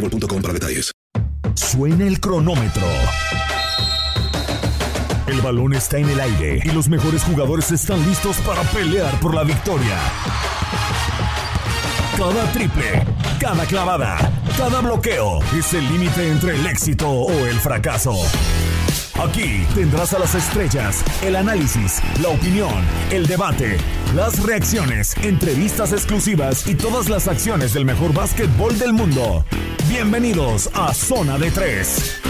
para detalles. Suena el cronómetro. El balón está en el aire y los mejores jugadores están listos para pelear por la victoria. Cada triple, cada clavada, cada bloqueo es el límite entre el éxito o el fracaso. Aquí tendrás a las estrellas, el análisis, la opinión, el debate, las reacciones, entrevistas exclusivas y todas las acciones del mejor básquetbol del mundo. Bienvenidos a Zona de Tres.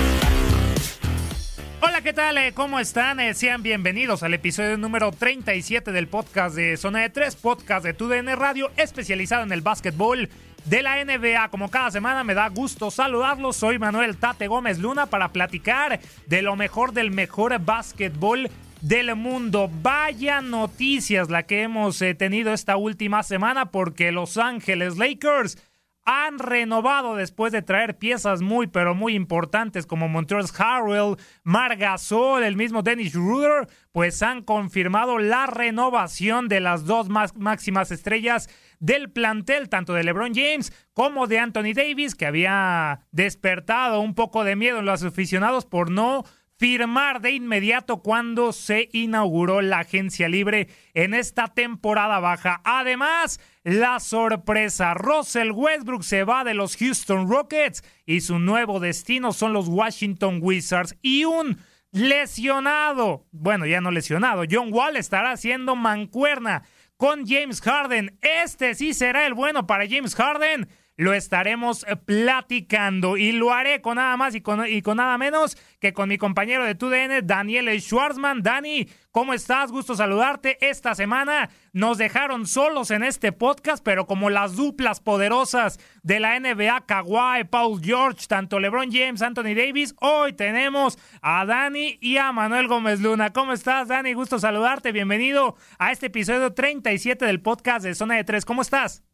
Hola, ¿qué tal? Eh, ¿Cómo están? Eh, sean bienvenidos al episodio número 37 del podcast de Zona de Tres, podcast de TUDN Radio, especializado en el básquetbol de la NBA. Como cada semana me da gusto saludarlos. Soy Manuel Tate Gómez Luna para platicar de lo mejor del mejor básquetbol del mundo. Vaya noticias la que hemos eh, tenido esta última semana porque Los Ángeles Lakers han renovado después de traer piezas muy pero muy importantes como Montrezl Harrell, Margasol, el mismo Dennis Ruder, pues han confirmado la renovación de las dos máximas estrellas del plantel, tanto de LeBron James como de Anthony Davis, que había despertado un poco de miedo en los aficionados por no firmar de inmediato cuando se inauguró la agencia libre en esta temporada baja. Además, la sorpresa, Russell Westbrook se va de los Houston Rockets y su nuevo destino son los Washington Wizards y un lesionado, bueno, ya no lesionado, John Wall estará haciendo mancuerna con James Harden. Este sí será el bueno para James Harden lo estaremos eh, platicando y lo haré con nada más y con, y con nada menos que con mi compañero de TUDN, Daniel Schwarzman. Dani, ¿cómo estás? Gusto saludarte. Esta semana nos dejaron solos en este podcast, pero como las duplas poderosas de la NBA, Kawhi, Paul George, tanto LeBron James, Anthony Davis, hoy tenemos a Dani y a Manuel Gómez Luna. ¿Cómo estás, Dani? Gusto saludarte. Bienvenido a este episodio 37 del podcast de Zona de Tres. ¿Cómo estás?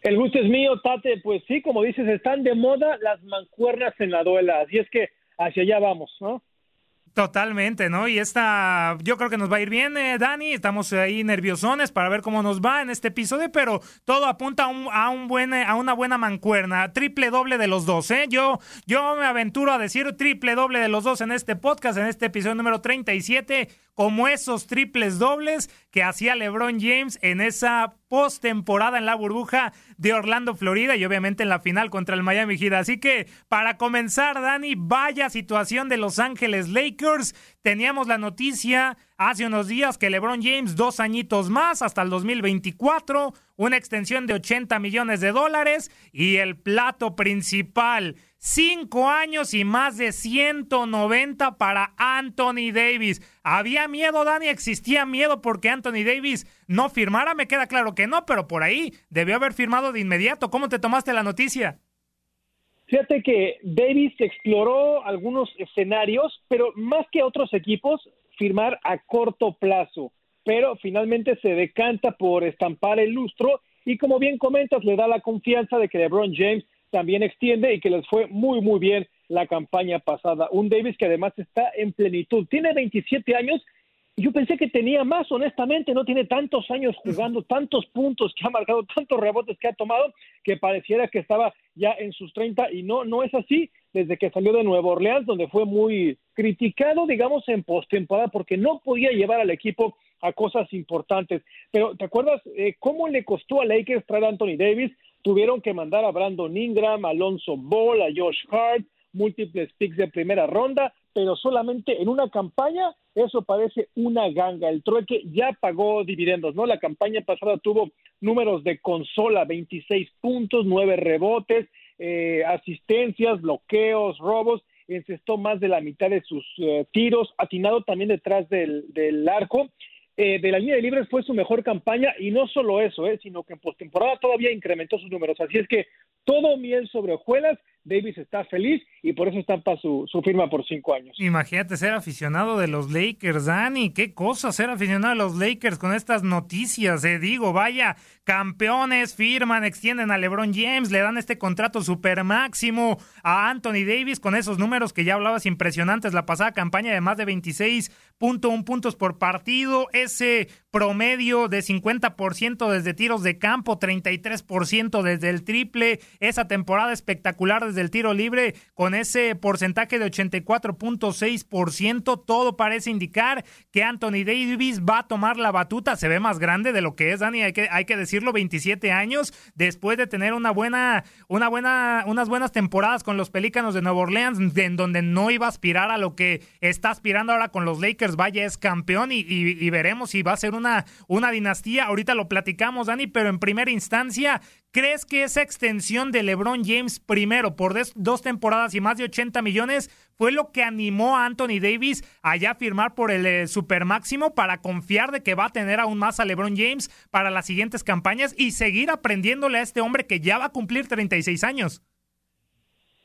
El gusto es mío, Tate. Pues sí, como dices, están de moda las mancuernas en la duela. Así es que hacia allá vamos, ¿no? Totalmente, ¿no? Y esta, yo creo que nos va a ir bien, eh, Dani. Estamos ahí nerviosones para ver cómo nos va en este episodio, pero todo apunta a, un, a, un buen, a una buena mancuerna. Triple doble de los dos, ¿eh? Yo, yo me aventuro a decir triple doble de los dos en este podcast, en este episodio número 37 como esos triples dobles que hacía LeBron James en esa postemporada en la burbuja de Orlando, Florida y obviamente en la final contra el Miami Heat. Así que para comenzar, Dani, vaya situación de Los Ángeles Lakers. Teníamos la noticia hace unos días que LeBron James dos añitos más hasta el 2024, una extensión de 80 millones de dólares y el plato principal, cinco años y más de 190 para Anthony Davis. ¿Había miedo, Dani? ¿Existía miedo porque Anthony Davis no firmara? Me queda claro que no, pero por ahí debió haber firmado de inmediato. ¿Cómo te tomaste la noticia? Fíjate que Davis exploró algunos escenarios, pero más que otros equipos, firmar a corto plazo. Pero finalmente se decanta por estampar el lustro y como bien comentas, le da la confianza de que LeBron James también extiende y que les fue muy, muy bien la campaña pasada. Un Davis que además está en plenitud. Tiene 27 años yo pensé que tenía más, honestamente, no tiene tantos años jugando, tantos puntos que ha marcado, tantos rebotes que ha tomado, que pareciera que estaba ya en sus 30 y no, no es así desde que salió de Nueva Orleans, donde fue muy criticado, digamos, en postemporada, porque no podía llevar al equipo a cosas importantes. Pero, ¿te acuerdas eh, cómo le costó a Lakers traer a Anthony Davis? Tuvieron que mandar a Brandon Ingram, a Alonso Ball, a Josh Hart, múltiples picks de primera ronda, pero solamente en una campaña eso parece una ganga. El trueque ya pagó dividendos, ¿no? La campaña pasada tuvo números de consola, 26 puntos, 9 rebotes, eh, asistencias, bloqueos, robos, encestó más de la mitad de sus eh, tiros, atinado también detrás del, del arco. Eh, de la línea de libres fue su mejor campaña y no solo eso, eh, sino que en postemporada todavía incrementó sus números. Así es que todo miel sobre hojuelas Davis está feliz y por eso estampa su, su firma por cinco años. Imagínate ser aficionado de los Lakers, Dani. Qué cosa ser aficionado de los Lakers con estas noticias. Eh. Digo, vaya, campeones firman, extienden a LeBron James, le dan este contrato super máximo a Anthony Davis con esos números que ya hablabas impresionantes. La pasada campaña de más de 26.1 puntos por partido, ese promedio de 50% desde tiros de campo, 33% desde el triple, esa temporada espectacular desde el tiro libre con ese porcentaje de 84.6%, todo parece indicar que Anthony Davis va a tomar la batuta, se ve más grande de lo que es, Dani, hay que, hay que decirlo, 27 años, después de tener una buena, una buena, unas buenas temporadas con los Pelícanos de Nueva Orleans, en donde no iba a aspirar a lo que está aspirando ahora con los Lakers, vaya, es campeón y, y veremos si va a ser una, una dinastía. Ahorita lo platicamos, Dani, pero en primera instancia, ¿crees que esa extensión de LeBron James primero por dos temporadas y más de 80 millones fue lo que animó a Anthony Davis a ya firmar por el eh, super máximo para confiar de que va a tener aún más a LeBron James para las siguientes campañas y seguir aprendiéndole a este hombre que ya va a cumplir 36 años?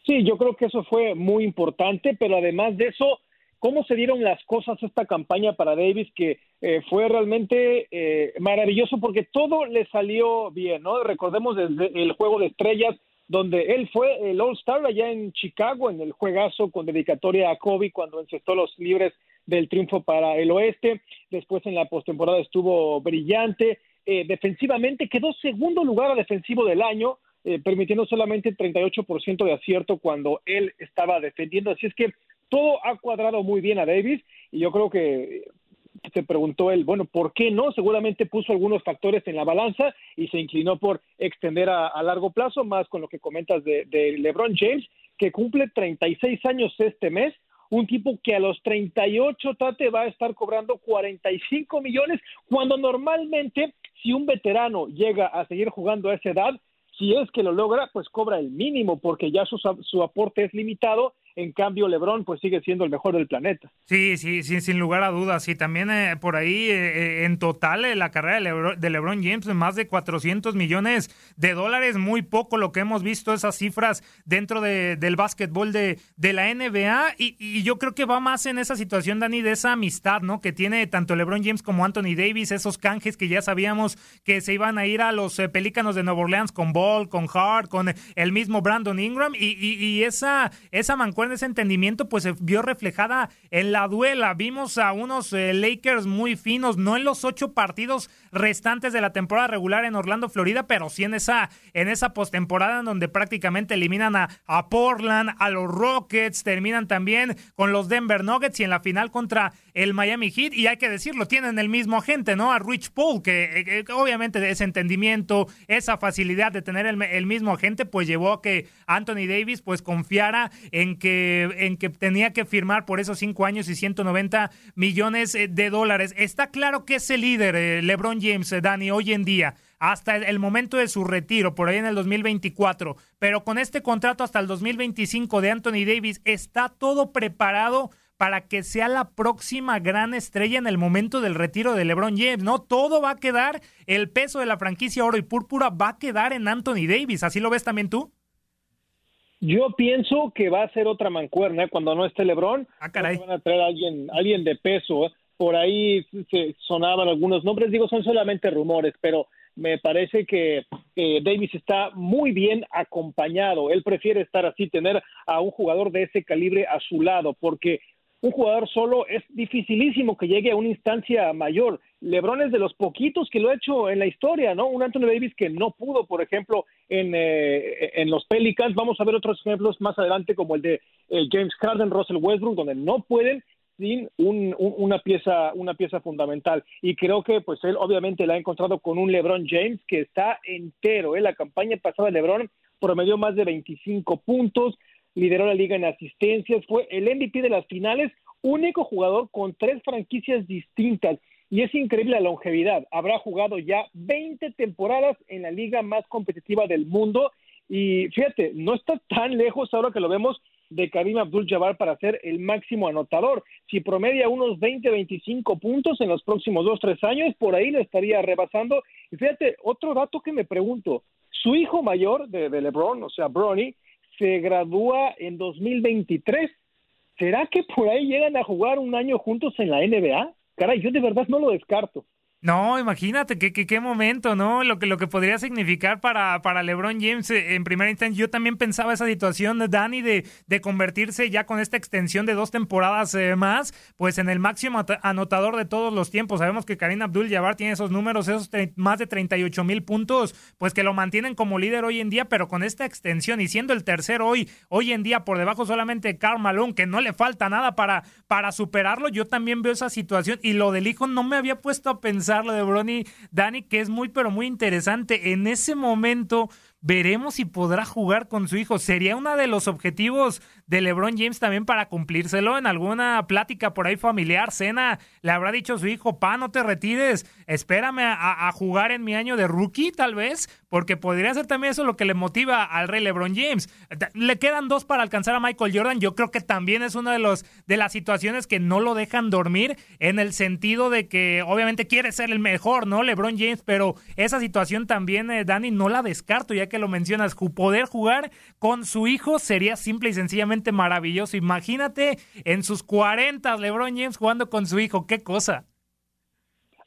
Sí, yo creo que eso fue muy importante, pero además de eso, cómo se dieron las cosas esta campaña para Davis, que eh, fue realmente eh, maravilloso porque todo le salió bien, ¿no? Recordemos desde el juego de estrellas, donde él fue el All-Star allá en Chicago, en el juegazo con dedicatoria a Kobe cuando encestó los libres del triunfo para el oeste. Después en la postemporada estuvo brillante. Eh, defensivamente quedó segundo lugar a defensivo del año, permitiendo solamente 38% de acierto cuando él estaba defendiendo. Así es que todo ha cuadrado muy bien a Davis y yo creo que se preguntó él, bueno, ¿por qué no? Seguramente puso algunos factores en la balanza y se inclinó por extender a, largo plazo, más con lo que comentas de, de, LeBron James, que cumple 36 años este mes, un tipo que a los 38 Tate va a estar cobrando 45 millones, cuando normalmente si un veterano llega a seguir jugando a esa edad, si es que lo logra, pues cobra el mínimo porque ya su, su aporte es limitado en cambio, LeBron pues sigue siendo el mejor del planeta. Sí, sí, sí sin lugar a dudas. Y también eh, por ahí, eh, eh, en total, la carrera de LeBron, James, más de 400 millones de dólares, muy poco lo que hemos visto, esas cifras dentro de, del básquetbol de, de la NBA. Y, yo creo que va más en esa situación, Dani, de esa amistad, ¿no? Que tiene tanto LeBron James como Anthony Davis, esos canjes que ya sabíamos que se iban a ir a los Pelícanos de Nueva Orleans con Ball, con Hart, con el mismo Brandon Ingram. Y, y, y esa, esa mancuerna en ese entendimiento, pues se vio reflejada en la duela. Vimos a unos eh, Lakers muy finos, no en los ocho partidos restantes de la temporada regular en Orlando, Florida, pero sí en esa, en esa postemporada en donde prácticamente eliminan a, a Portland, a los Rockets, terminan también con los Denver Nuggets y en la final contra el Miami Heat y hay que decirlo, tienen el mismo agente, ¿no? A Rich Paul, que, obviamente ese entendimiento, esa facilidad de tener el, mismo agente, pues llevó a que Anthony Davis pues confiara en que, en que tenía que firmar por esos cinco años y 190 millones eh, de dólares. Está claro que es el líder, eh, LeBron James, eh, Dani, hoy en día hasta el momento de su retiro, por ahí en el 2024, pero con este contrato hasta el 2025 de Anthony Davis, está todo preparado para que sea la próxima gran estrella en el momento del retiro de LeBron James, ¿no? Todo va a quedar, el peso de la franquicia oro y púrpura va a quedar en Anthony Davis, ¿así lo ves también tú? Yo pienso que va a ser otra mancuerna cuando no esté LeBron. Ah, caray. Van a traer a alguien, alguien de peso. Por ahí se sonaban algunos nombres, digo, son solamente rumores, pero me parece que Davis está muy bien acompañado. Él prefiere estar así, tener a un jugador de ese calibre a su lado, porque un jugador solo es dificilísimo que llegue a una instancia mayor. LeBron es de los poquitos que lo ha hecho en la historia, ¿no? Un Anthony Davis que no pudo, por ejemplo, en, eh, en los Pelicans. Vamos a ver otros ejemplos más adelante, como el de eh, James Harden, Russell Westbrook, donde no pueden sin un, una pieza una pieza fundamental y creo que pues él obviamente la ha encontrado con un LeBron James que está entero, ¿eh? la campaña pasada LeBron promedió más de 25 puntos, lideró la liga en asistencias, fue el MVP de las finales, único jugador con tres franquicias distintas. Y es increíble la longevidad. Habrá jugado ya 20 temporadas en la liga más competitiva del mundo. Y fíjate, no está tan lejos ahora que lo vemos de Karim Abdul-Jabbar para ser el máximo anotador. Si promedia unos 20, 25 puntos en los próximos 2, 3 años, por ahí lo estaría rebasando. Y fíjate, otro dato que me pregunto, su hijo mayor de, de LeBron, o sea, Bronny, se gradúa en 2023. ¿Será que por ahí llegan a jugar un año juntos en la NBA? Caray, yo de verdad no lo descarto. No, imagínate qué, qué, qué momento, ¿no? Lo que, lo que podría significar para, para LeBron James eh, en primera instancia. Yo también pensaba esa situación, Dani, de, de convertirse ya con esta extensión de dos temporadas eh, más, pues en el máximo anotador de todos los tiempos. Sabemos que Karim Abdul-Jabbar tiene esos números, esos más de 38 mil puntos, pues que lo mantienen como líder hoy en día, pero con esta extensión y siendo el tercero hoy, hoy en día por debajo solamente de Karl Malone, que no le falta nada para, para superarlo, yo también veo esa situación y lo del hijo no me había puesto a pensar lo de Bronny Dani, que es muy, pero muy interesante. En ese momento, veremos si podrá jugar con su hijo. Sería uno de los objetivos de LeBron James también para cumplírselo en alguna plática por ahí familiar, cena, le habrá dicho a su hijo, pa, no te retires, espérame a, jugar en mi año de rookie tal vez, porque podría ser también eso lo que le motiva al rey LeBron James. Le quedan dos para alcanzar a Michael Jordan, yo creo que también es una de, los, de las situaciones que no lo dejan dormir en el sentido de que obviamente quiere ser el mejor, ¿no? LeBron James, pero esa situación también, eh, Dani, no la descarto, ya que lo mencionas, poder jugar con su hijo sería simple y sencillamente maravilloso. Imagínate en sus 40 LeBron James jugando con su hijo, qué cosa.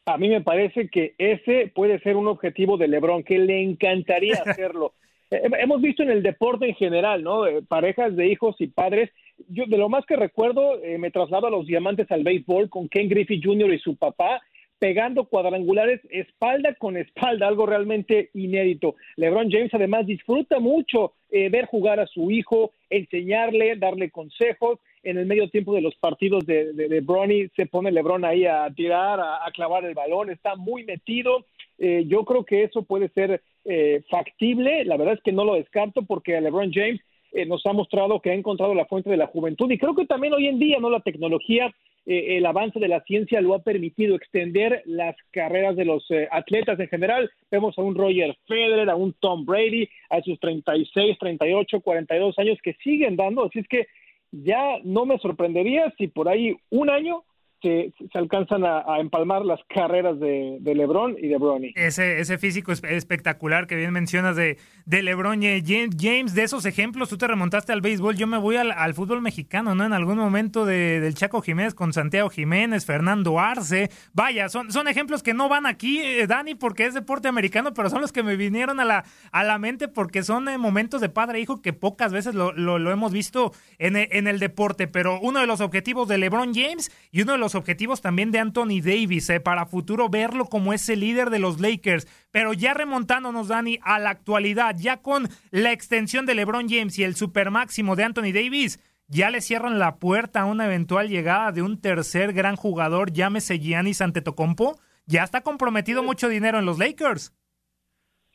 A mí me parece que ese puede ser un objetivo de LeBron, que le encantaría hacerlo. Eh, hemos visto en el deporte en general, ¿no? Eh, parejas de hijos y padres. Yo de lo más que recuerdo, eh, me traslado a los diamantes al béisbol con Ken Griffey Jr. y su papá, pegando cuadrangulares espalda con espalda, algo realmente inédito. LeBron James además disfruta mucho eh, ver jugar a su hijo, enseñarle, darle consejos. En el medio tiempo de los partidos de, de, Bronny se pone LeBron ahí a tirar, a, clavar el balón, está muy metido. Eh, yo creo que eso puede ser eh, factible. La verdad es que no lo descarto porque a LeBron James nos ha mostrado que ha encontrado la fuente de la juventud y creo que también hoy en día no la tecnología eh, el avance de la ciencia lo ha permitido extender las carreras de los eh, atletas en general. Vemos a un Roger Federer, a un Tom Brady, a sus 36, 38, 42 años que siguen dando. Así es que ya no me sorprendería si por ahí un año se, alcanzan a, empalmar las carreras de, LeBron y de Bronny. Ese, ese físico espectacular que bien mencionas de, de LeBron James, de esos ejemplos, tú te remontaste al béisbol, yo me voy al, fútbol mexicano, ¿no? En algún momento de, del Chaco Jiménez con Santiago Jiménez, Fernando Arce, vaya, son, son ejemplos que no van aquí, eh, Dani, porque es deporte americano, pero son los que me vinieron a la, a la mente porque son eh, momentos de padre e hijo que pocas veces lo, lo, hemos visto en, en el deporte, pero uno de los objetivos de LeBron James y uno de los objetivos también de Anthony Davis eh, para futuro verlo como ese líder de los Lakers. Pero ya remontándonos, Dani, a la actualidad, ya con la extensión de LeBron James y el super máximo de Anthony Davis, ya le cierran la puerta a una eventual llegada de un tercer gran jugador, llámese Giannis Antetokounmpo. Ya está comprometido mucho dinero en los Lakers.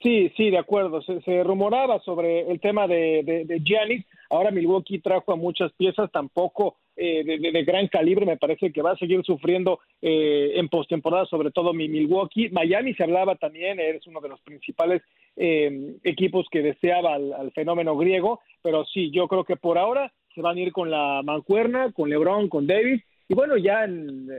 Sí, sí, de acuerdo. Se, rumoraba sobre el tema de, de, Giannis. Ahora Milwaukee trajo a muchas piezas, tampoco eh, de, gran calibre. Me parece que va a seguir sufriendo eh, en postemporada, sobre todo mi Milwaukee. Miami se hablaba también, es uno de los principales eh, equipos que deseaba al, fenómeno griego. Pero sí, yo creo que por ahora se van a ir con la mancuerna, con LeBron, con Davis. Y bueno, ya en,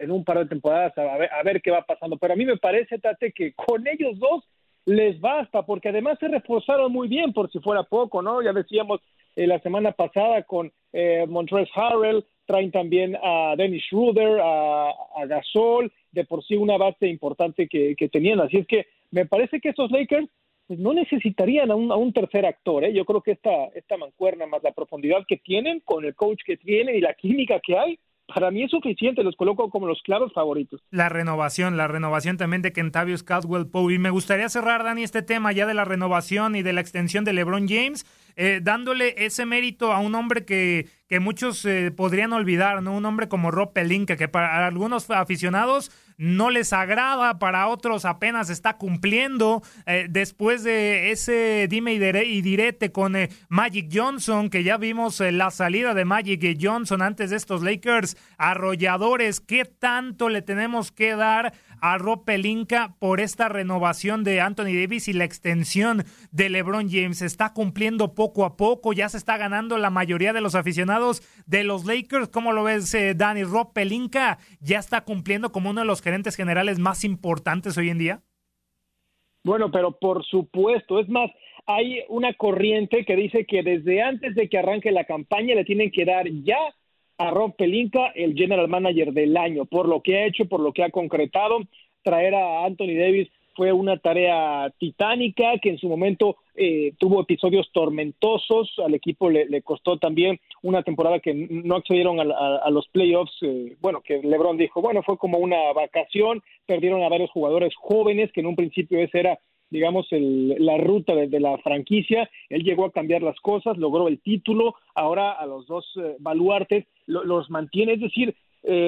en un par de temporadas a ver, a ver qué va pasando. Pero a mí me parece, Tate, que con ellos dos les basta, porque además se reforzaron muy bien, por si fuera poco, ¿no? Ya decíamos eh, la semana pasada con eh, Montrezl Harrell, traen también a Dennis Schroeder, a, Gasol, de por sí una base importante que, tenían. Así es que me parece que estos Lakers pues, no necesitarían a un, a un tercer actor. ¿eh? Yo creo que esta, esta mancuerna, más la profundidad que tienen, con el coach que tienen y la química que hay, para mí es suficiente, los coloco como los claros favoritos. La renovación, la renovación también de Kentavious Caldwell Poe. Y me gustaría cerrar, Dani, este tema ya de la renovación y de la extensión de LeBron James, eh, dándole ese mérito a un hombre que, que muchos eh, podrían olvidar, ¿no? Un hombre como Rob Pelinka, que para algunos aficionados no les agrada, para otros apenas está cumpliendo. Eh, después de ese dime y direte con eh, Magic Johnson, que ya vimos la salida de Magic Johnson antes de estos Lakers arrolladores, ¿qué tanto le tenemos que dar a Rob por esta renovación de Anthony Davis y la extensión de LeBron James? Está cumpliendo poco a poco, ya se está ganando la mayoría de los aficionados de los Lakers. ¿Cómo lo ves, eh, Danny? Rob Pelinka ya está cumpliendo como uno de los gerentes generales más importantes hoy en día. Bueno, pero por supuesto, es más, hay una corriente que dice que desde antes de que arranque la campaña le tienen que dar ya a Rob Pelinka el general manager del año, por lo que ha hecho, por lo que ha concretado, traer a Anthony Davis fue una tarea titánica que en su momento eh, tuvo episodios tormentosos, al equipo le, costó también una temporada que no accedieron a, los playoffs, eh, bueno, que Lebron dijo, bueno, fue como una vacación, perdieron a varios jugadores jóvenes, que en un principio esa era digamos, la ruta de, la franquicia. Él llegó a cambiar las cosas, logró el título, ahora a los dos eh, baluartes los mantiene, es decir,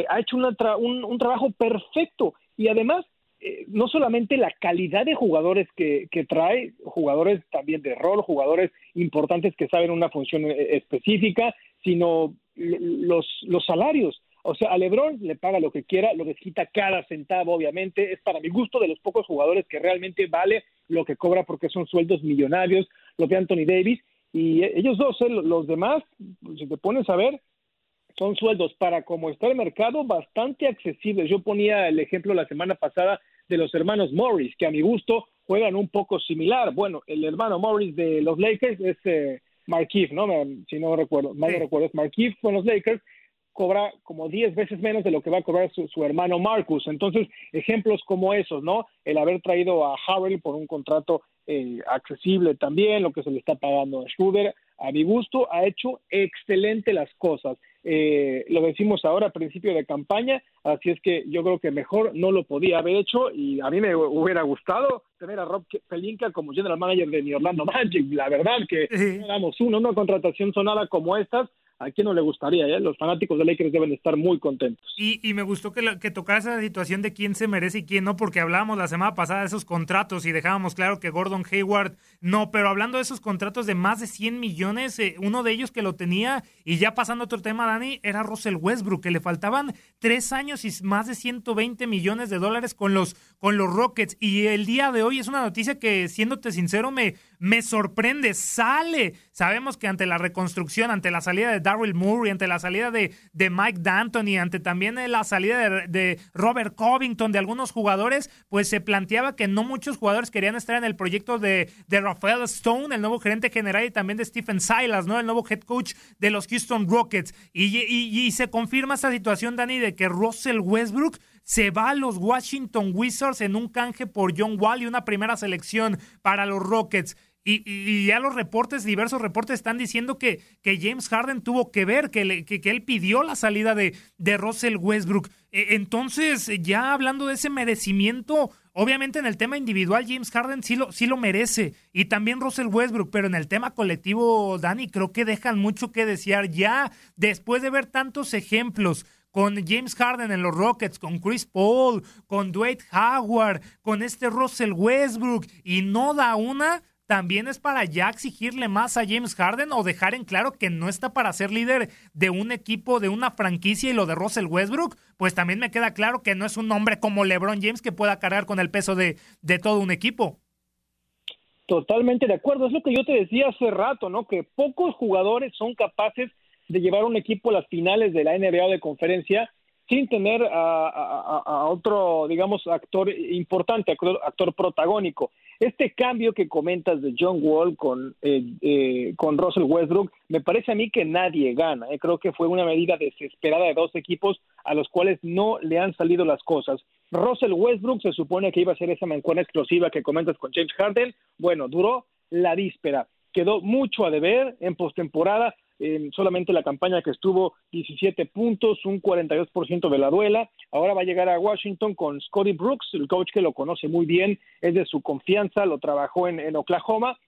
ha hecho un, un, trabajo perfecto y además eh, no solamente la calidad de jugadores que, trae, jugadores también de rol, jugadores importantes que saben una función eh, específica, sino los, los salarios. O sea, a Lebron le paga lo que quiera, lo que quita cada centavo, obviamente. Es para mi gusto de los pocos jugadores que realmente vale lo que cobra porque son sueldos millonarios, lo de Anthony Davis. Y ellos dos, eh, los demás, si te pones a ver, son sueldos para como está el mercado bastante accesibles. Yo ponía el ejemplo la semana pasada de los hermanos Morris, que a mi gusto juegan un poco similar. Bueno, el hermano Morris de los Lakers es eh, Markieff, ¿no? Si no recuerdo, mal recuerdo, es con los Lakers, cobra como 10 veces menos de lo que va a cobrar su, su, hermano Marcus. Entonces, ejemplos como esos, ¿no? El haber traído a Harrell por un contrato eh, accesible también, lo que se le está pagando a Schroeder, a mi gusto, ha hecho excelente las cosas. Eh, lo decimos ahora a principio de campaña, así es que yo creo que mejor no lo podía haber hecho y a mí me hubiera gustado tener a Rob Pelinka como general manager de New Orlando Magic. La verdad que damos una, una contratación sonada como estas, ¿A quién no le gustaría? Eh? Los fanáticos de Lakers deben estar muy contentos. Y, y me gustó que, que tocara esa situación de quién se merece y quién no, porque hablábamos la semana pasada de esos contratos y dejábamos claro que Gordon Hayward no, pero hablando de esos contratos de más de 100 millones, eh, uno de ellos que lo tenía, y ya pasando a otro tema, Dani, era Russell Westbrook, que le faltaban tres años y más de 120 millones de dólares con los, con los Rockets. Y el día de hoy es una noticia que, siéndote sincero, me, me sorprende. Sale. Sabemos que ante la reconstrucción, ante la salida de Daryl Murray, ante la salida de, de Mike D'Antoni, ante también la salida de, Robert Covington, de algunos jugadores, pues se planteaba que no muchos jugadores querían estar en el proyecto de, de Rafael Stone, el nuevo gerente general, y también de Stephen Silas, ¿no? El nuevo head coach de los Houston Rockets. Y, y se confirma esta situación, Dani, de que Russell Westbrook se va a los Washington Wizards en un canje por John Wall y una primera selección para los Rockets. Y, ya los reportes, diversos reportes están diciendo que, que James Harden tuvo que ver, que, que, él pidió la salida de, de Russell Westbrook. E, entonces, ya hablando de ese merecimiento, obviamente en el tema individual James Harden sí lo, sí lo merece y también Russell Westbrook, pero en el tema colectivo, Dani, creo que dejan mucho que desear ya después de ver tantos ejemplos con James Harden en los Rockets, con Chris Paul, con Dwight Howard, con este Russell Westbrook y no da una, también es para ya exigirle más a James Harden o dejar en claro que no está para ser líder de un equipo, de una franquicia y lo de Russell Westbrook, pues también me queda claro que no es un hombre como LeBron James que pueda cargar con el peso de, de todo un equipo. Totalmente de acuerdo, es lo que yo te decía hace rato, ¿no? Que pocos jugadores son capaces de llevar un equipo a las finales de la NBA o de conferencia sin tener a, otro, digamos, actor importante, actor, protagónico. Este cambio que comentas de John Wall con, eh, eh, con Russell Westbrook, me parece a mí que nadie gana. Eh. Creo que fue una medida desesperada de dos equipos a los cuales no le han salido las cosas. Russell Westbrook se supone que iba a ser esa mancuerna explosiva que comentas con James Harden. Bueno, duró la víspera. Quedó mucho a deber en postemporada solamente la campaña que estuvo 17 puntos, un 42% de la duela. Ahora va a llegar a Washington con Scotty Brooks, el coach que lo conoce muy bien, es de su confianza, lo trabajó en, Oklahoma.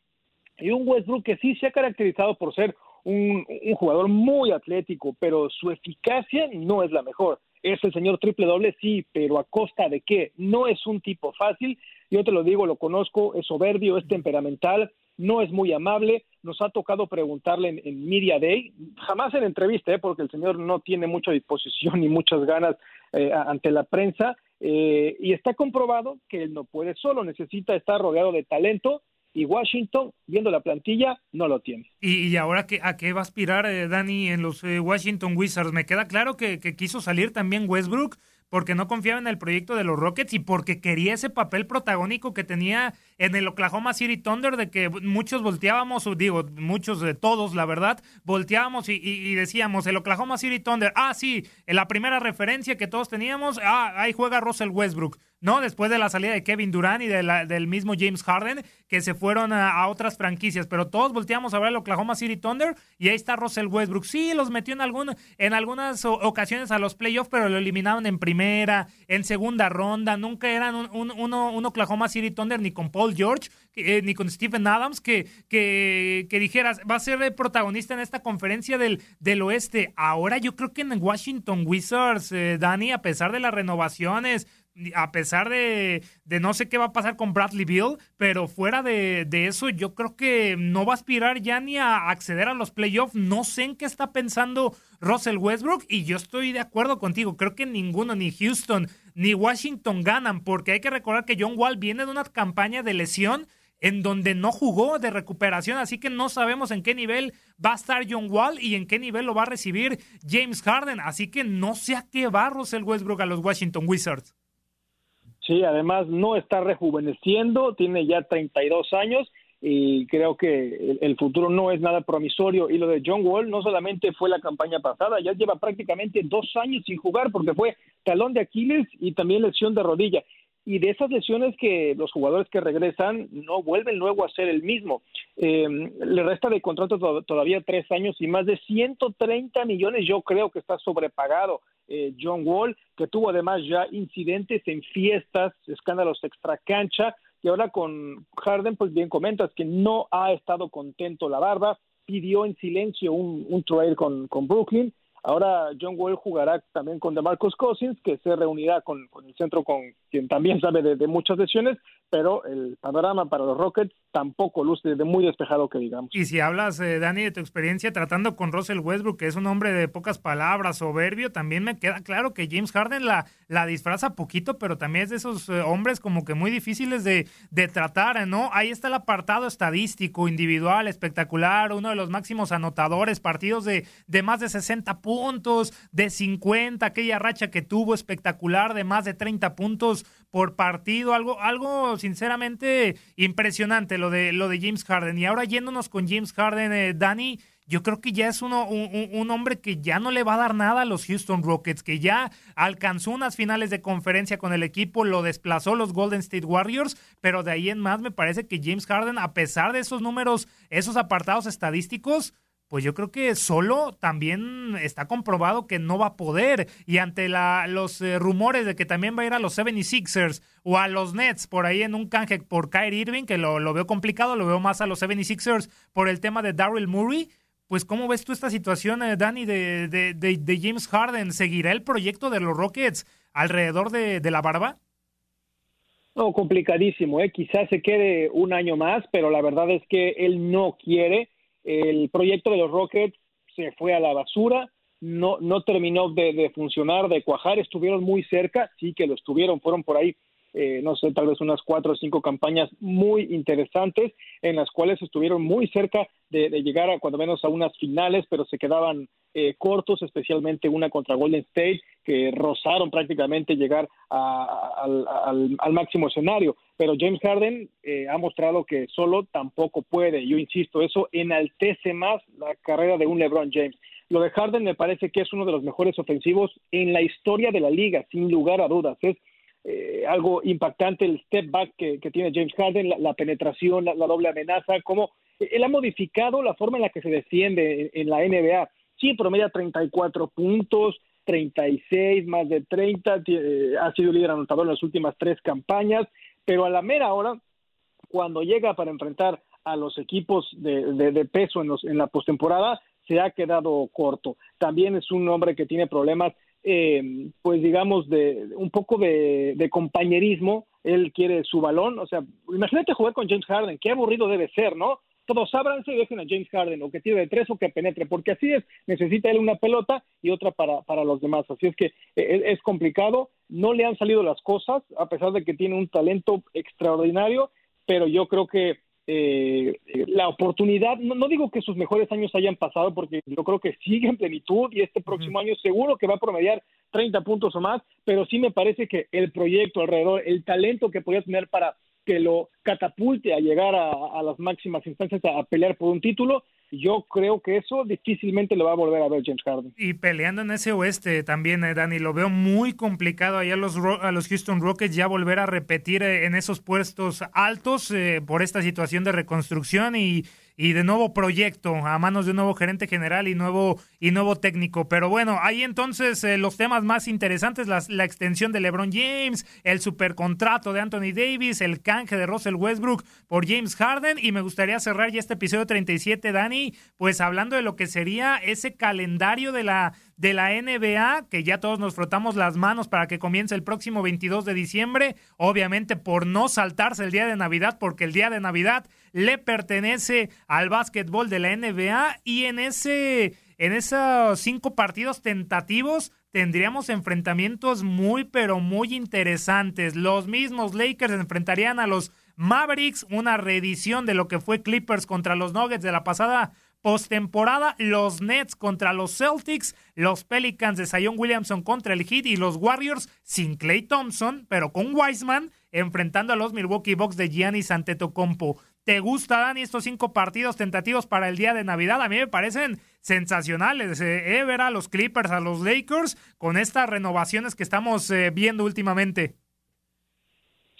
Y un Westbrook que sí se ha caracterizado por ser un, jugador muy atlético, pero su eficacia no es la mejor. Es el señor triple doble, sí, pero a costa de qué? No es un tipo fácil. Yo te lo digo, lo conozco, es soberbio, es temperamental, no es muy amable. Nos ha tocado preguntarle en, Media Day, jamás en entrevista, ¿eh? porque el señor no tiene mucha disposición ni muchas ganas eh, ante la prensa, eh, y está comprobado que él no puede solo, necesita estar rodeado de talento. Y Washington, viendo la plantilla, no lo tiene. ¿Y, ahora qué, a qué va a aspirar Dani en los Washington Wizards? Me queda claro que quiso salir también Westbrook, porque no confiaba en el proyecto de los Rockets y porque quería ese papel protagónico que tenía en el Oklahoma City Thunder, de que muchos volteábamos, digo, muchos de todos, la verdad, volteábamos y, decíamos, el Oklahoma City Thunder, ah, sí, en la primera referencia que todos teníamos, ah, ahí juega Russell Westbrook. ¿No? Después de la salida de Kevin Durant y de del mismo James Harden, que se fueron a, otras franquicias, pero todos volteamos a ver el Oklahoma City Thunder y ahí está Russell Westbrook. Sí, los metió en, algún, en algunas ocasiones a los playoffs, pero lo eliminaron en primera, en segunda ronda, nunca eran un, un, Oklahoma City Thunder ni con Paul George, eh, ni con Stephen Adams, que, que, que, dijeras, va a ser el protagonista en esta conferencia del, del oeste. Ahora yo creo que en Washington Wizards, eh, Dani, a pesar de las renovaciones, a pesar de, no sé qué va a pasar con Bradley Bill, pero fuera de, eso, yo creo que no va a aspirar ya ni a acceder a los playoffs. No sé en qué está pensando Russell Westbrook y yo estoy de acuerdo contigo. Creo que ninguno, ni Houston, ni Washington ganan, porque hay que recordar que John Wall viene de una campaña de lesión en donde no jugó de recuperación, así que no sabemos en qué nivel va a estar John Wall y en qué nivel lo va a recibir James Harden, así que no sé a qué va Russell Westbrook a los Washington Wizards. Sí, además no está rejuveneciendo, tiene ya 32 años y creo que el, futuro no es nada promisorio. Y lo de John Wall no solamente fue la campaña pasada, ya lleva prácticamente dos años sin jugar porque fue talón de Aquiles y también lesión de rodilla. Y de esas lesiones que los jugadores que regresan no vuelven luego a ser el mismo. Eh, le resta de contrato todavía tres años y más de 130 millones yo creo que está sobrepagado. Eh, John Wall, que tuvo además ya incidentes en fiestas, escándalos extracancha, y ahora con Harden, pues bien comentas que no ha estado contento la barba, pidió en silencio un, un con, con Brooklyn, Ahora John Wall jugará también con DeMarcus Cousins, que se reunirá con, el centro con quien también sabe de, muchas lesiones, pero el panorama para los Rockets tampoco luce de muy despejado que digamos. Y si hablas, eh, Dani, de tu experiencia tratando con Russell Westbrook, que es un hombre de pocas palabras, soberbio, también me queda claro que James Harden la, la disfraza poquito, pero también es de esos eh, hombres como que muy difíciles de, de tratar, ¿no? Ahí está el apartado estadístico, individual, espectacular, uno de los máximos anotadores, partidos de, de más de 60 puntos de 50, aquella racha que tuvo espectacular de más de 30 puntos por partido, algo, algo sinceramente impresionante lo de, lo de James Harden. Y ahora yéndonos con James Harden, eh, Dani, yo creo que ya es uno, un, hombre que ya no le va a dar nada a los Houston Rockets, que ya alcanzó unas finales de conferencia con el equipo, lo desplazó los Golden State Warriors, pero de ahí en más me parece que James Harden, a pesar de esos números, esos apartados estadísticos, pues yo creo que solo también está comprobado que no va a poder. Y ante los eh, rumores de que también va a ir a los 76ers o a los Nets por ahí en un canje por Kyrie Irving, que lo, veo complicado, lo veo más a los 76ers por el tema de Daryl Murray. Pues, ¿cómo ves tú esta situación, eh, Dani, de, de, de, James Harden? ¿Seguirá el proyecto de los Rockets alrededor de, de la barba? No, complicadísimo, ¿eh? quizás se quede un año más, pero la verdad es que él no quiere el proyecto de los Rockets se fue a la basura, no, no terminó de, funcionar, de cuajar, estuvieron muy cerca, sí que lo estuvieron, fueron por ahí, eh, no sé, tal vez unas cuatro o cinco campañas muy interesantes en las cuales estuvieron muy cerca de, llegar a cuando menos a unas finales, pero se quedaban eh, cortos, especialmente una contra Golden State, que rozaron prácticamente llegar al, máximo escenario. Pero James Harden eh, ha mostrado que solo tampoco puede. Yo insisto, eso enaltece más la carrera de un LeBron James. Lo de Harden me parece que es uno de los mejores ofensivos en la historia de la liga, sin lugar a dudas. Es eh, algo impactante el step back que, tiene James Harden, la, penetración, la, doble amenaza, cómo él ha modificado la forma en la que se defiende en, la NBA. Sí, promedia 34 puntos, 36, más de 30, eh, ha sido líder anotador en las últimas tres campañas, pero a la mera hora, cuando llega para enfrentar a los equipos de, peso en, los, en la postemporada, se ha quedado corto. También es un hombre que tiene problemas eh, pues digamos, de un poco de, compañerismo. Él quiere su balón. O sea, imagínate jugar con James Harden. Qué aburrido debe ser, ¿no? Todos ábranse y dejen a James Harden, o que tire de tres o que penetre, porque así es. Necesita él una pelota y otra para, para los demás. Así es que eh, es complicado. No le han salido las cosas, a pesar de que tiene un talento extraordinario, pero yo creo que eh, la oportunidad, no, digo que sus mejores años hayan pasado, porque yo creo que sigue en plenitud y este próximo año seguro que va a promediar 30 puntos o más, pero sí me parece que el proyecto alrededor, el talento que podía tener para que lo catapulte a llegar a, las máximas instancias a pelear por un título, yo creo que eso difícilmente lo va a volver a ver James Harden. Y peleando en ese oeste también, eh, Dani, lo veo muy complicado allá a los, a los Houston Rockets ya volver a repetir eh, en esos puestos altos eh, por esta situación de reconstrucción y y de nuevo proyecto a manos de un nuevo gerente general y nuevo y nuevo técnico. Pero bueno, ahí entonces eh, los temas más interesantes, la extensión de LeBron James, el supercontrato de Anthony Davis, el canje de Russell Westbrook por James Harden y me gustaría cerrar ya este episodio 37, Dani, pues hablando de lo que sería ese calendario de la de la NBA, que ya todos nos frotamos las manos para que comience el próximo 22 de diciembre, obviamente por no saltarse el día de Navidad, porque el día de Navidad le pertenece al básquetbol de la NBA y en ese en esos cinco partidos tentativos tendríamos enfrentamientos muy pero muy interesantes. Los mismos Lakers enfrentarían a los Mavericks, una reedición de lo que fue Clippers contra los Nuggets de la pasada Postemporada, los Nets contra los Celtics, los Pelicans de Zion Williamson contra el Heat y los Warriors sin Clay Thompson, pero con Wiseman enfrentando a los Milwaukee Bucks de Giannis Antetokounmpo. ¿Te gusta, Dani, estos cinco partidos tentativos para el día de Navidad? A mí me parecen sensacionales. Eh, eh ver a los Clippers, a los Lakers, con estas renovaciones que estamos eh, viendo últimamente.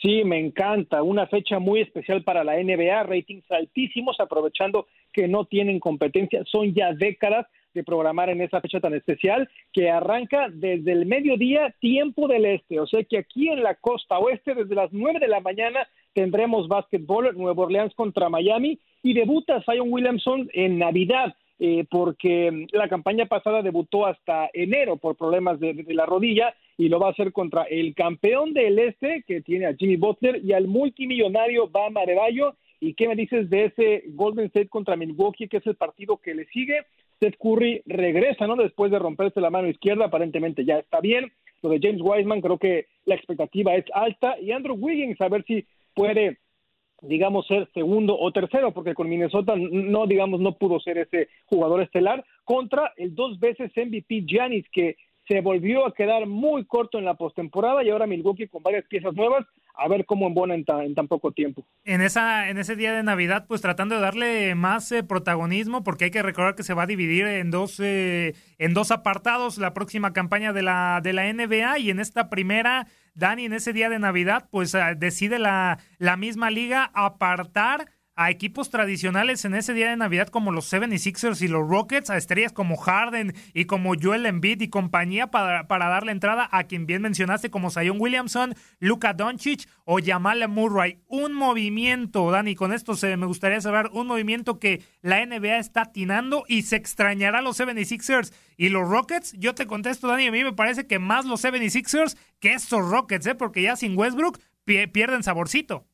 Sí, me encanta. Una fecha muy especial para la NBA, ratings altísimos, aprovechando que no tienen competencia. Son ya décadas de programar en esa fecha tan especial que arranca desde el mediodía, tiempo del este. O sea que aquí en la costa oeste, desde las nueve de la mañana, tendremos básquetbol, Nueva Orleans contra Miami y debuta Zion Williamson en Navidad. Eh, porque la campaña pasada debutó hasta enero por problemas de, la rodilla y lo va a hacer contra el campeón del este que tiene a Jimmy Butler y al multimillonario Bam Adebayo. ¿Y qué me dices de ese Golden State contra Milwaukee, que es el partido que le sigue? Seth Curry regresa, ¿no? Después de romperse la mano izquierda, aparentemente ya está bien. Lo de James Wiseman, creo que la expectativa es alta. Y Andrew Wiggins, a ver si puede digamos, ser segundo o tercero, porque con Minnesota no, digamos, no pudo ser ese jugador estelar, contra el dos veces MVP Giannis, que se volvió a quedar muy corto en la postemporada y ahora Milwaukee con varias piezas nuevas, a ver cómo embona en, en tan poco tiempo. En, esa, en ese día de Navidad, pues tratando de darle más eh, protagonismo, porque hay que recordar que se va a dividir en dos, eh, en dos apartados la próxima campaña de la, de la NBA y en esta primera Dani en ese día de Navidad, pues ah, decide la, la misma liga apartar a equipos tradicionales en ese día de Navidad como los 76ers y los Rockets, a estrellas como Harden y como Joel Embiid y compañía para, para darle entrada a quien bien mencionaste como Zion Williamson, Luka Doncic o Jamal Murray. Un movimiento, Dani, con esto se, me gustaría cerrar, un movimiento que la NBA está atinando y se extrañará los 76ers y los Rockets. Yo te contesto, Dani, a mí me parece que más los 76ers que estos Rockets, ¿eh? porque ya sin Westbrook pierden saborcito.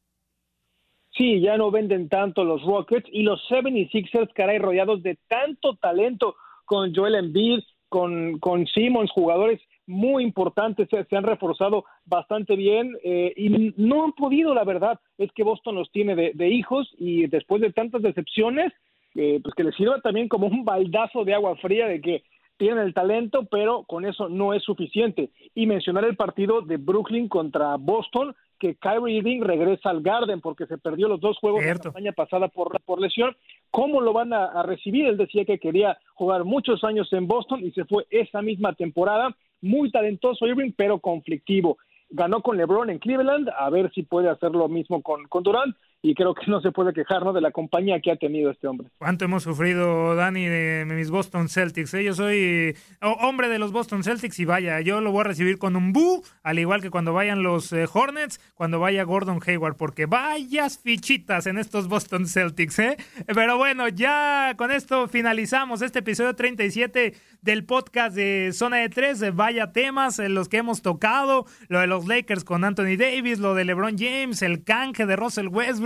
Sí, ya no venden tanto los Rockets y los 76ers, caray, rodeados de tanto talento con Joel Embiid, con, con Simmons, jugadores muy importantes, se, han reforzado bastante bien eh, y no han podido, la verdad, es que Boston los tiene de, hijos y después de tantas decepciones, eh, pues que les sirva también como un baldazo de agua fría de que tienen el talento, pero con eso no es suficiente. Y mencionar el partido de Brooklyn contra Boston, que Kyrie Irving regresa al Garden porque se perdió los dos juegos de la campaña pasada por, por lesión. ¿Cómo lo van a, recibir? Él decía que quería jugar muchos años en Boston y se fue esa misma temporada. Muy talentoso Irving, pero conflictivo. Ganó con LeBron en Cleveland, a ver si puede hacer lo mismo con, con Durant y creo que no se puede quejar ¿no? de la compañía que ha tenido este hombre. ¿Cuánto hemos sufrido, Dani, de mis Boston Celtics? ¿eh? Yo soy hombre de los Boston Celtics y vaya, yo lo voy a recibir con un bu, al igual que cuando vayan los eh, Hornets, cuando vaya Gordon Hayward, porque vayas fichitas en estos Boston Celtics, ¿eh? Pero bueno, ya con esto finalizamos este episodio 37 del podcast de Zona de Tres. Vaya temas en los que hemos tocado, lo de los Lakers con Anthony Davis, lo de LeBron James, el canje de Russell Westbrook,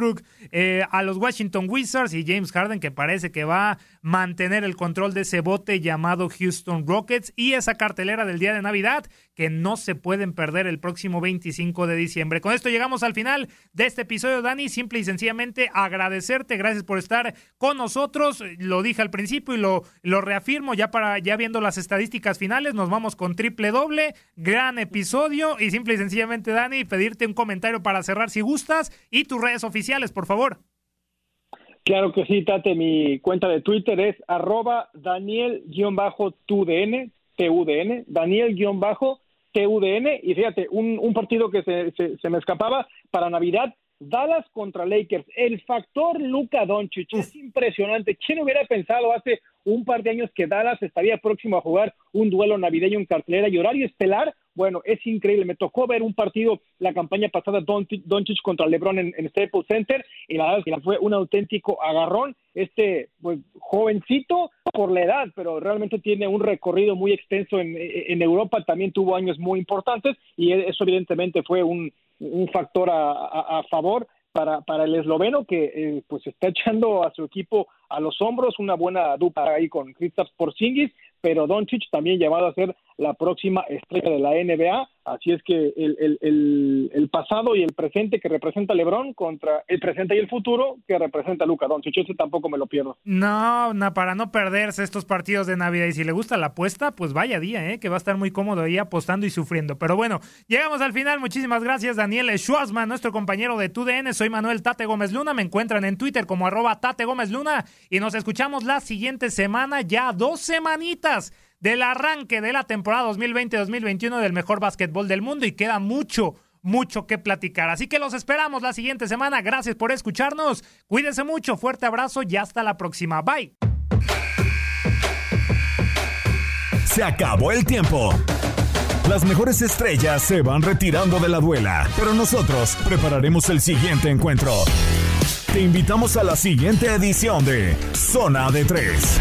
eh, a los Washington Wizards y James Harden, que parece que va a mantener el control de ese bote llamado Houston Rockets y esa cartelera del día de Navidad que no se pueden perder el próximo 25 de diciembre. Con esto llegamos al final de este episodio, Dani. Simple y sencillamente agradecerte. Gracias por estar con nosotros. Lo dije al principio y lo, lo reafirmo ya para ya viendo las estadísticas finales. Nos vamos con triple doble. Gran episodio. Y simple y sencillamente, Dani, pedirte un comentario para cerrar si gustas y tus redes oficiales, por favor. Claro que sí, Tate. Mi cuenta de Twitter es arroba Daniel-TUDN, TUDN, Daniel-TUDN. Y fíjate, un, partido que se, se, me escapaba para Navidad, Dallas contra Lakers. El factor Luka Doncic es impresionante. ¿Quién hubiera pensado hace un par de años que Dallas estaría próximo a jugar un duelo navideño en cartelera y horario estelar bueno, es increíble. Me tocó ver un partido la campaña pasada Doncic contra LeBron en, en Staples Center y la verdad es que fue un auténtico agarrón. Este pues jovencito por la edad, pero realmente tiene un recorrido muy extenso en, en Europa. También tuvo años muy importantes y eso evidentemente fue un, factor a, favor para, el esloveno que eh, pues está echando a su equipo a los hombros una buena dupla ahí con Kristaps Porzingis, pero Doncic también llamado a ser la próxima estrella de la NBA. Así es que el, el, pasado y el presente que representa LeBron contra el presente y el futuro que representa Luca Doncic. Ese tampoco me lo pierdo. No, no, para no perderse estos partidos de Navidad. Y si le gusta la apuesta, pues vaya día, ¿eh? que va a estar muy cómodo ahí apostando y sufriendo. Pero bueno, llegamos al final. Muchísimas gracias, Daniel Schwarzman, nuestro compañero de TUDN. Soy Manuel Tate Gómez Luna. Me encuentran en Twitter como arroba Tate Gómez Luna. Y nos escuchamos la siguiente semana, ya dos semanitas del arranque de la temporada 2020-2021 del mejor básquetbol del mundo y queda mucho, mucho que platicar. Así que los esperamos la siguiente semana. Gracias por escucharnos. Cuídense mucho. Fuerte abrazo y hasta la próxima. Bye. Se acabó el tiempo. Las mejores estrellas se van retirando de la duela, pero nosotros prepararemos el siguiente encuentro. Te invitamos a la siguiente edición de Zona de Tres.